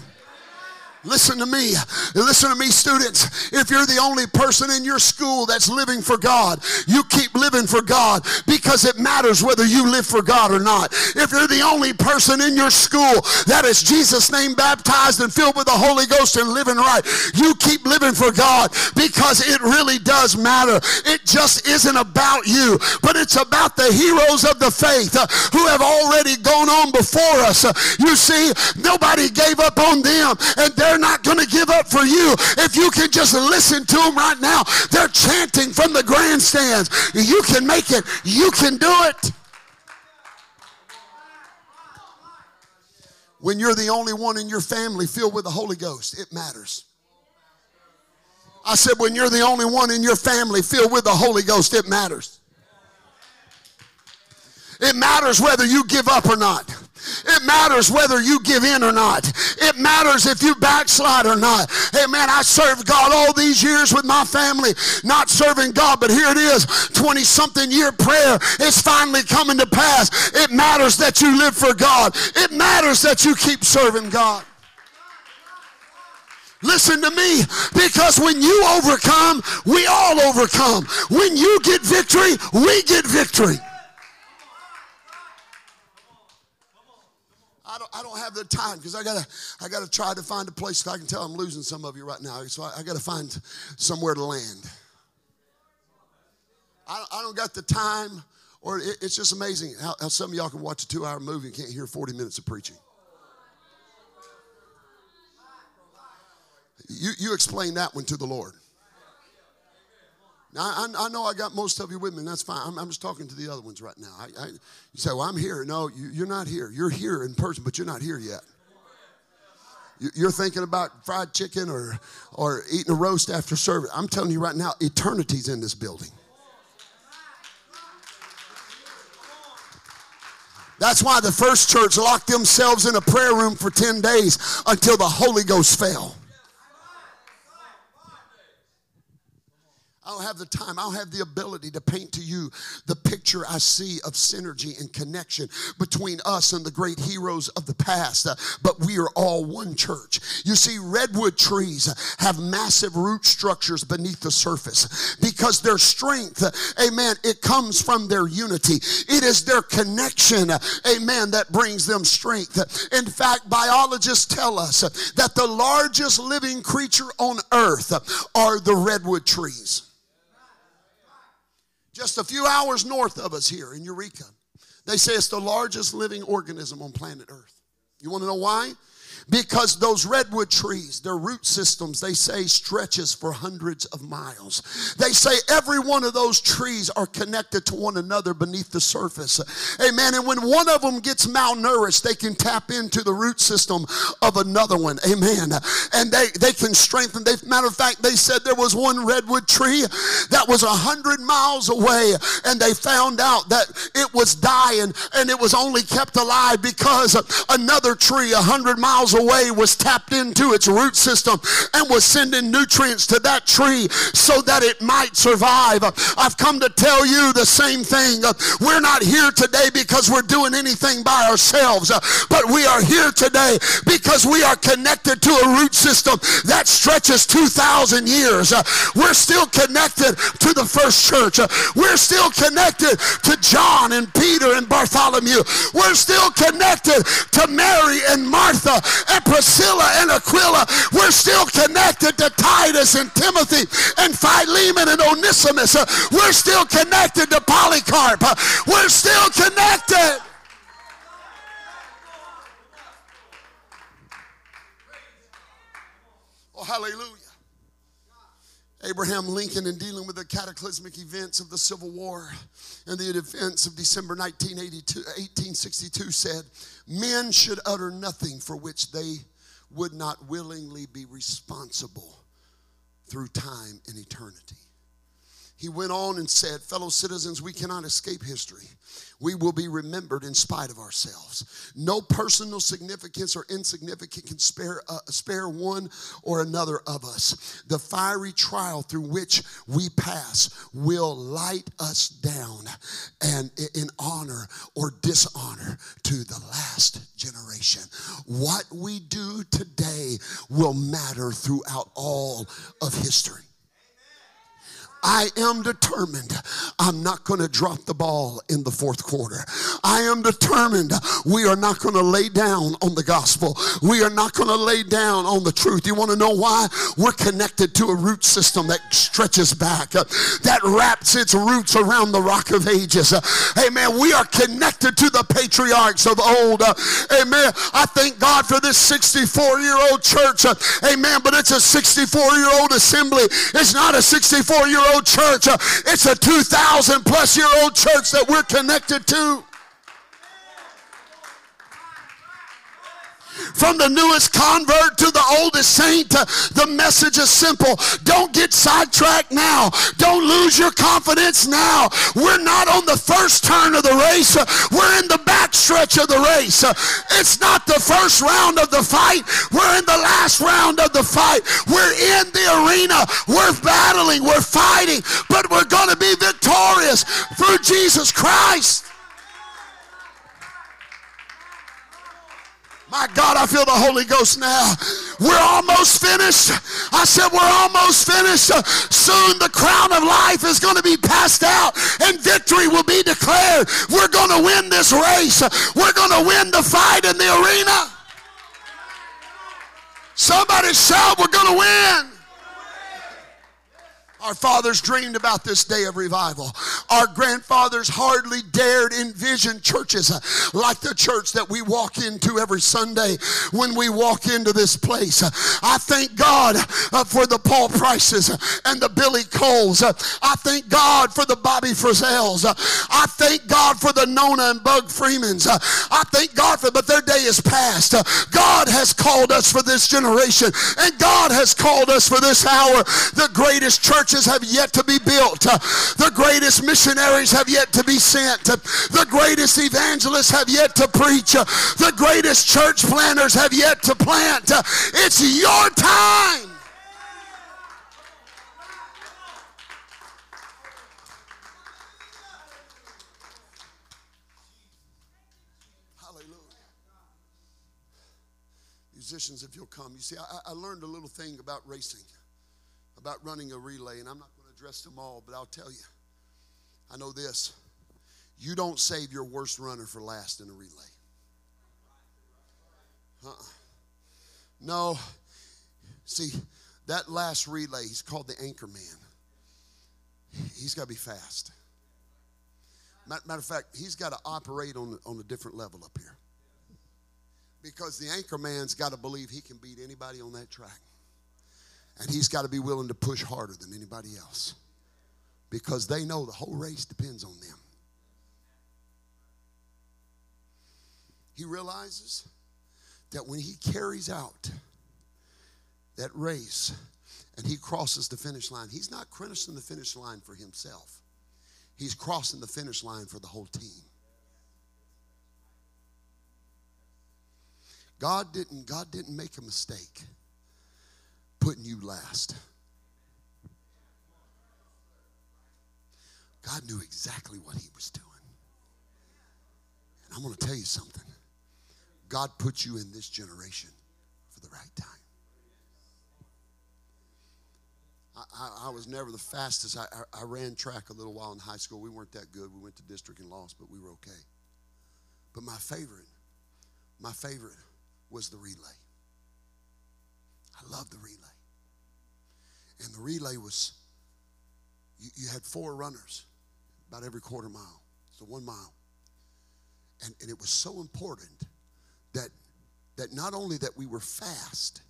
[SPEAKER 1] Listen to me. Listen to me, students. If you're the only person in your school that's living for God, you keep living for God because it matters whether you live for God or not. If you're the only person in your school that is Jesus' name baptized and filled with the Holy Ghost and living right, you keep living for God because it really does matter. It just isn't about you, but it's about the heroes of the faith uh, who have already gone on before us. Uh, you see, nobody gave up on them, and they're they're not going to give up for you. If you can just listen to them right now, they're chanting from the grandstands. You can make it. You can do it. When you're the only one in your family filled with the Holy Ghost, it matters. I said, when you're the only one in your family filled with the Holy Ghost, it matters. It matters whether you give up or not. It matters whether you give in or not. It matters if you backslide or not. Hey man, I served God all these years with my family, not serving God, but here it is 20 something year prayer is finally coming to pass. It matters that you live for God, it matters that you keep serving God. Listen to me, because when you overcome, we all overcome. When you get victory, we get victory. I don't, have the time because I gotta I gotta try to find a place. I can tell I'm losing some of you right now, so I, I gotta find somewhere to land. I, I don't got the time, or it, it's just amazing how, how some of y'all can watch a two-hour movie and can't hear 40 minutes of preaching. You you explain that one to the Lord. Now, I, I, know I got most of you with me, and that's fine. I'm, I'm just talking to the other ones right now. I, I, you say, Well, I'm here. No, you, you're not here. You're here in person, but you're not here yet. You're thinking about fried chicken or, or eating a roast after service. I'm telling you right now, eternity's in this building. That's why the first church locked themselves in a prayer room for 10 days until the Holy Ghost fell. I don't have the time. I don't have the ability to paint to you the picture I see of synergy and connection between us and the great heroes of the past. Uh, but we are all one church. You see, redwood trees have massive root structures beneath the surface because their strength, uh, amen, it comes from their unity. It is their connection, uh, amen, that brings them strength. In fact, biologists tell us that the largest living creature on earth are the redwood trees just a few hours north of us here in Eureka. They say it's the largest living organism on planet Earth. You want to know why? Because those redwood trees, their root systems, they say stretches for hundreds of miles. They say every one of those trees are connected to one another beneath the surface. Amen. And when one of them gets malnourished, they can tap into the root system of another one. Amen. And they, they can strengthen. They, matter of fact, they said there was one redwood tree that was a hundred miles away, and they found out that it was dying and it was only kept alive because another tree a hundred miles away was tapped into its root system and was sending nutrients to that tree so that it might survive. I've come to tell you the same thing. We're not here today because we're doing anything by ourselves, but we are here today because we are connected to a root system that stretches 2,000 years. We're still connected to the first church. We're still connected to John and Peter and Bartholomew. We're still connected to Mary and Martha and Priscilla and Aquila. We're still connected to Titus and Timothy and Philemon and Onesimus. Uh, we're still connected to Polycarp. Uh, we're still connected. Oh, hallelujah. Abraham Lincoln, in dealing with the cataclysmic events of the Civil War and the events of December 1982, 1862, said, Men should utter nothing for which they would not willingly be responsible through time and eternity. He went on and said, Fellow citizens, we cannot escape history we will be remembered in spite of ourselves. No personal significance or insignificance can spare, uh, spare one or another of us. The fiery trial through which we pass will light us down and in honor or dishonor to the last generation. What we do today will matter throughout all of history. I am determined I'm not going to drop the ball in the fourth quarter. I am determined we are not going to lay down on the gospel. We are not going to lay down on the truth. You want to know why? We're connected to a root system that stretches back, uh, that wraps its roots around the rock of ages. Uh, amen. We are connected to the patriarchs of old. Uh, amen. I thank God for this 64 year old church. Amen. But it's a 64 year old assembly. It's not a 64 year old old church. Uh, it's a 2,000 plus year old church that we're connected to. From the newest convert to the oldest saint. Uh, the message is simple. Don't get sidetracked now. Don't lose your confidence now. We're not on the first turn of the race. Uh, we're in the backstretch of the race. Uh, it's not the first round of the fight. We're in the last round of the fight. We're in the arena. We're battling. We're fighting. But we're going to be victorious through Jesus Christ. My God, I feel the Holy Ghost now. We're almost finished. I said, We're almost finished. soon the crown of life is going to be passed out and victory will be declared. We're going to win this race. We're going to win the fight in the arena. Somebody shout, We're going to win. Our fathers dreamed about this day of revival. Our grandfathers hardly dared envision churches like the church that we walk into every Sunday when we walk into this place. I thank God uh, for the Paul Prices and the Billy Coles. I thank God for the Bobby Frizzels. I thank God for the Nona and Bug Freemans. I thank God for, but their day is past. God has called us for this generation and God has called us for this hour. The greatest church churches have yet to be built. The greatest missionaries have yet to be sent. The greatest evangelists have yet to preach. The greatest church planters have yet to plant. It's your time. musicians, if you'll come. You see, I, I, learned a little thing about racing about running a relay, and I'm not going to address them all, but I'll tell you. I know this. You don't save your worst runner for last in a relay. Uh-uh. No. See, that last relay, he's called the anchor man. He's got to be fast. Matter of fact, he's got to operate on, on a different level up here. Because the anchor man's got to believe he can beat anybody on that track. And he's got to be willing to push harder than anybody else. Because they know the whole race depends on them. He realizes that when he carries out that race and he crosses the finish line, he's not crossing the finish line for himself. He's crossing the finish line for the whole team. God didn't, God didn't make a mistake putting you last. God knew exactly what he was doing. And I'm going to tell you something. God put you in this generation for the right time. I, I, I was never the fastest. I, I, ran track a little while in high school. We weren't that good. We went to district and lost, but we were okay. But my favorite, my favorite was the relay. I love the relay. And the relay was, you, you had four runners about every quarter mile. So one mile. And, and it was so important that, that not only that we were fast,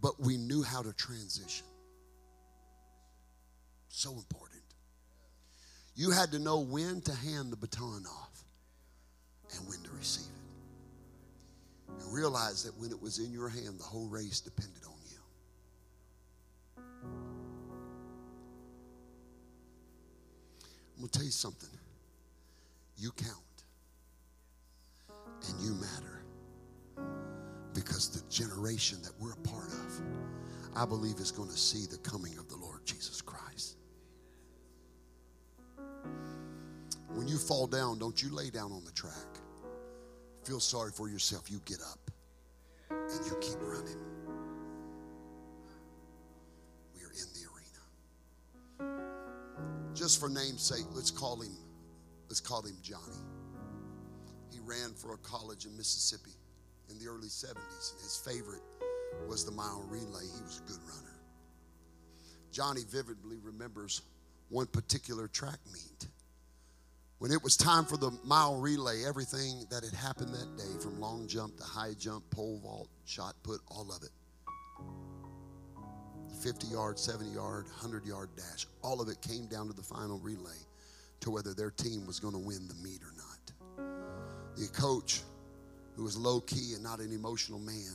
[SPEAKER 1] but we knew how to transition. So important. You had to know when to hand the baton off and when to receive it and realize that when it was in your hand, the whole race depended I'm going to tell you something. You count and you matter because the generation that we're a part of, I believe, is going to see the coming of the Lord Jesus Christ. When you fall down, don't you lay down on the track feel sorry for yourself, you get up and you keep running. Just for namesake, let's call him, let's call him Johnny. He ran for a college in Mississippi in the early 70s, and his favorite was the mile relay. He was a good runner. Johnny vividly remembers one particular track meet when it was time for the mile relay, everything that had happened that day from long jump to high jump, pole vault, shot put, all of it 50 yard, 70 yard, 100 yard dash, all of it came down to the final relay to whether their team was going to win the meet or not. The coach, who was low key and not an emotional man,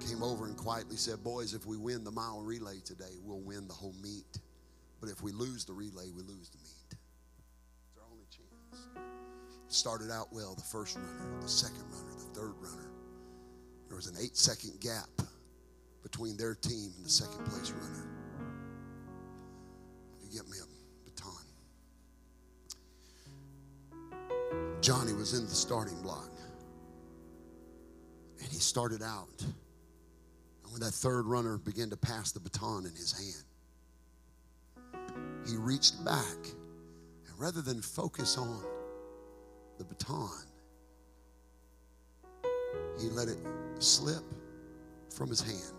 [SPEAKER 1] came over and quietly said, Boys, if we win the mile relay today, we'll win the whole meet. But if we lose the relay, we lose the meet It's our only chance. It started out well the first runner, the second runner, the third runner. There was an eight second gap between their team and the second place runner. You get me a baton. Johnny was in the starting block. And he started out. And when that third runner began to pass the baton in his hand, he reached back. And rather than focus on the baton. He let it slip from his hand.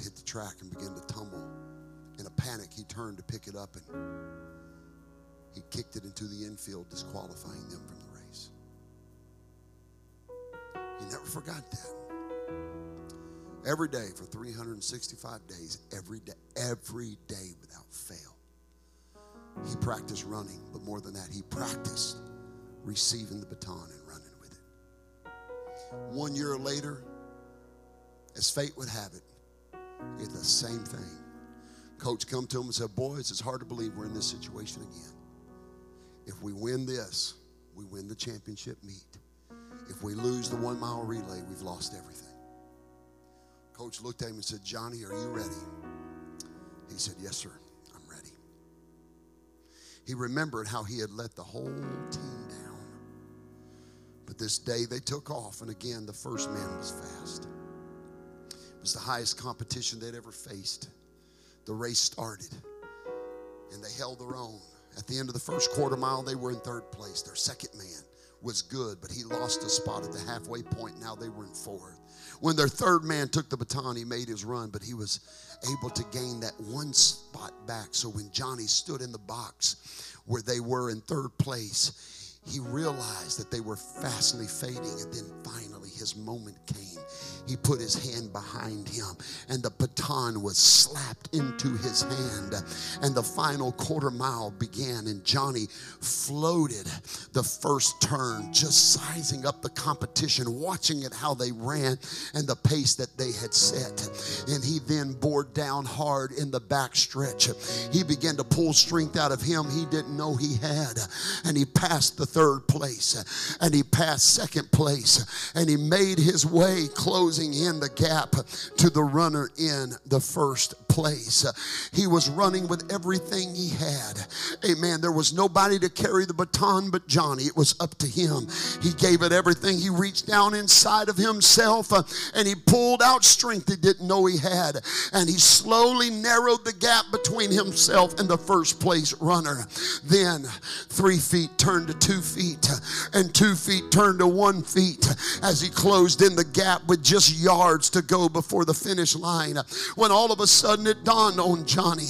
[SPEAKER 1] It hit the track and began to tumble. In a panic, he turned to pick it up and he kicked it into the infield, disqualifying them from the race. He never forgot that. Every day for 365 days, every day, every day without fail. He practiced running, but more than that, he practiced receiving the baton and running with it. One year later, as fate would have it, did the same thing. Coach come to him and said, Boys, it's hard to believe we're in this situation again. If we win this, we win the championship meet. If we lose the one mile relay, we've lost everything. Coach looked at him and said, Johnny, are you ready? He said, Yes, sir, I'm ready. He remembered how he had let the whole team down But this day they took off, and again, the first man was fast. It was the highest competition they'd ever faced. The race started, and they held their own. At the end of the first quarter mile, they were in third place. Their second man was good, but he lost a spot at the halfway point. Now they were in fourth. When their third man took the baton, he made his run, but he was able to gain that one spot back. So when Johnny stood in the box where they were in third place, he realized that they were fastly fading, and then finally his moment came he put his hand behind him, and the baton was slapped into his hand. And the final quarter mile began, and Johnny floated the first turn, just sizing up the competition, watching it how they ran and the pace that they had set. And he then bore down hard in the back stretch. He began to pull strength out of him he didn't know he had. And he passed the third place, and he passed second place, and he made his way closing closing in the gap to the runner in the first place. He was running with everything he had. Amen. There was nobody to carry the baton but Johnny. It was up to him. He gave it everything. He reached down inside of himself uh, and he pulled out strength he didn't know he had. And he slowly narrowed the gap between himself and the first place runner. Then three feet turned to two feet and two feet turned to one feet as he closed in the gap with just yards to go before the finish line. When all of a sudden it dawned on Johnny,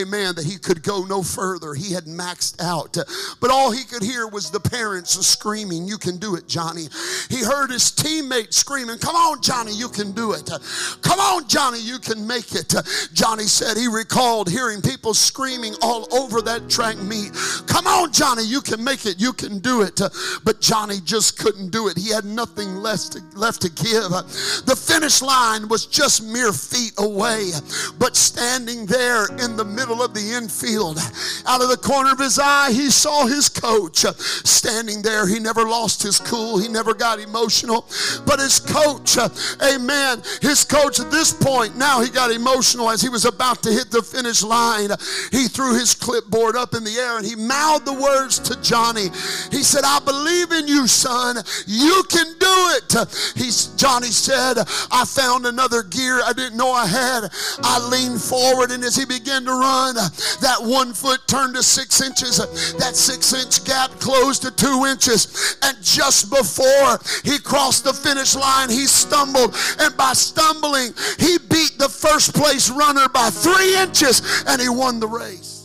[SPEAKER 1] amen, that he could go no further. He had maxed out. But all he could hear was the parents screaming, You can do it, Johnny. He heard his teammates screaming, Come on, Johnny, you can do it. Come on, Johnny, you can make it. Johnny said he recalled hearing people screaming all over that track meet, Come on, Johnny, you can make it. You can do it. But Johnny just couldn't do it. He had nothing left to, left to give. The finish line was just mere feet away, but standing there in the middle of the infield, out of the corner of his eye, he saw his coach standing there. He never lost his cool, he never got emotional, but his coach, amen, his coach at this point, now he got emotional as he was about to hit the finish line. He threw his clipboard up in the air and he mouthed the words to Johnny. He said, I believe in you, son. You can do it. He's, Johnny said, said, I found another gear I didn't know I had. I leaned forward, and as he began to run, that one foot turned to six inches. That six inch gap closed to two inches. And just before he crossed the finish line, he stumbled. And by stumbling, he beat the first place runner by three inches and he won the race.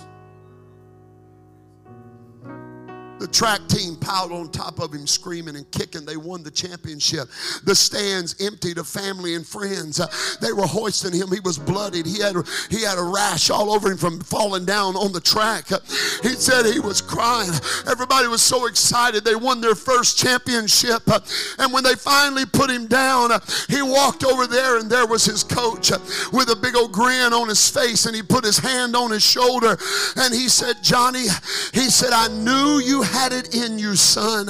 [SPEAKER 1] The track team piled on top of him, screaming and kicking. They won the championship. The stands emptied of family and friends. Uh, they were hoisting him. He was bloodied. He had, he had a rash all over him from falling down on the track. Uh, he said he was crying. Everybody was so excited. They won their first championship. Uh, and when they finally put him down, uh, he walked over there, and there was his coach uh, with a big old grin on his face. And he put his hand on his shoulder and he said, Johnny, he said, I knew you had it in you, son.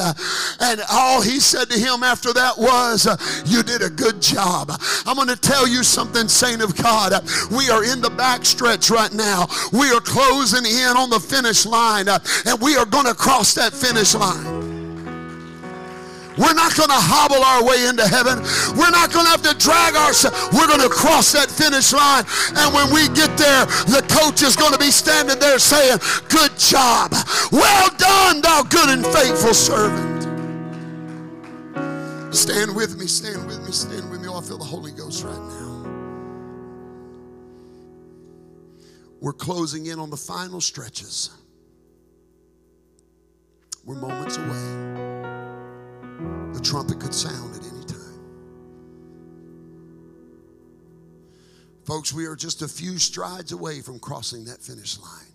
[SPEAKER 1] And all he said to him after that was, You did a good job. I'm going to tell you something, saint of God. We are in the backstretch right now. We are closing in on the finish line, and we are going to cross that finish line. We're not going to hobble our way into heaven. We're not going to have to drag ourselves. We're going to cross that finish line. And when we get there, the coach is going to be standing there saying, Good job. Well done, thou good and faithful servant. Stand with me, stand with me, stand with me. Oh, I feel the Holy Ghost right now. We're closing in on the final stretches. We're moments away. The trumpet could sound at any time. Folks, we are just a few strides away from crossing that finish line.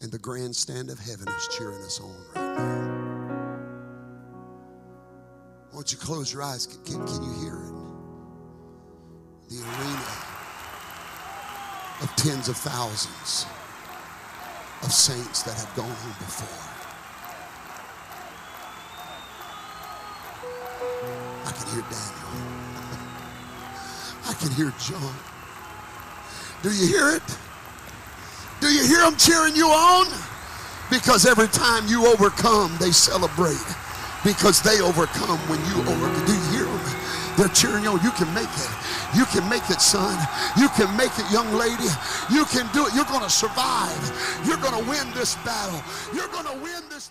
[SPEAKER 1] And the grandstand of heaven is cheering us on right now. Won't you close your eyes? Can, can, can you hear it? The arena of tens of thousands of saints that have gone home before. Hear Daniel. I can hear John. Do you hear it? Do you hear them cheering you on? Because every time you overcome, they celebrate. because they overcome when you overcome. Do you hear them? They're cheering you on. You can make it. You can make it, son. You can make it, young lady. You can do it. You're going to survive. You're going to win this battle. You're going to win this.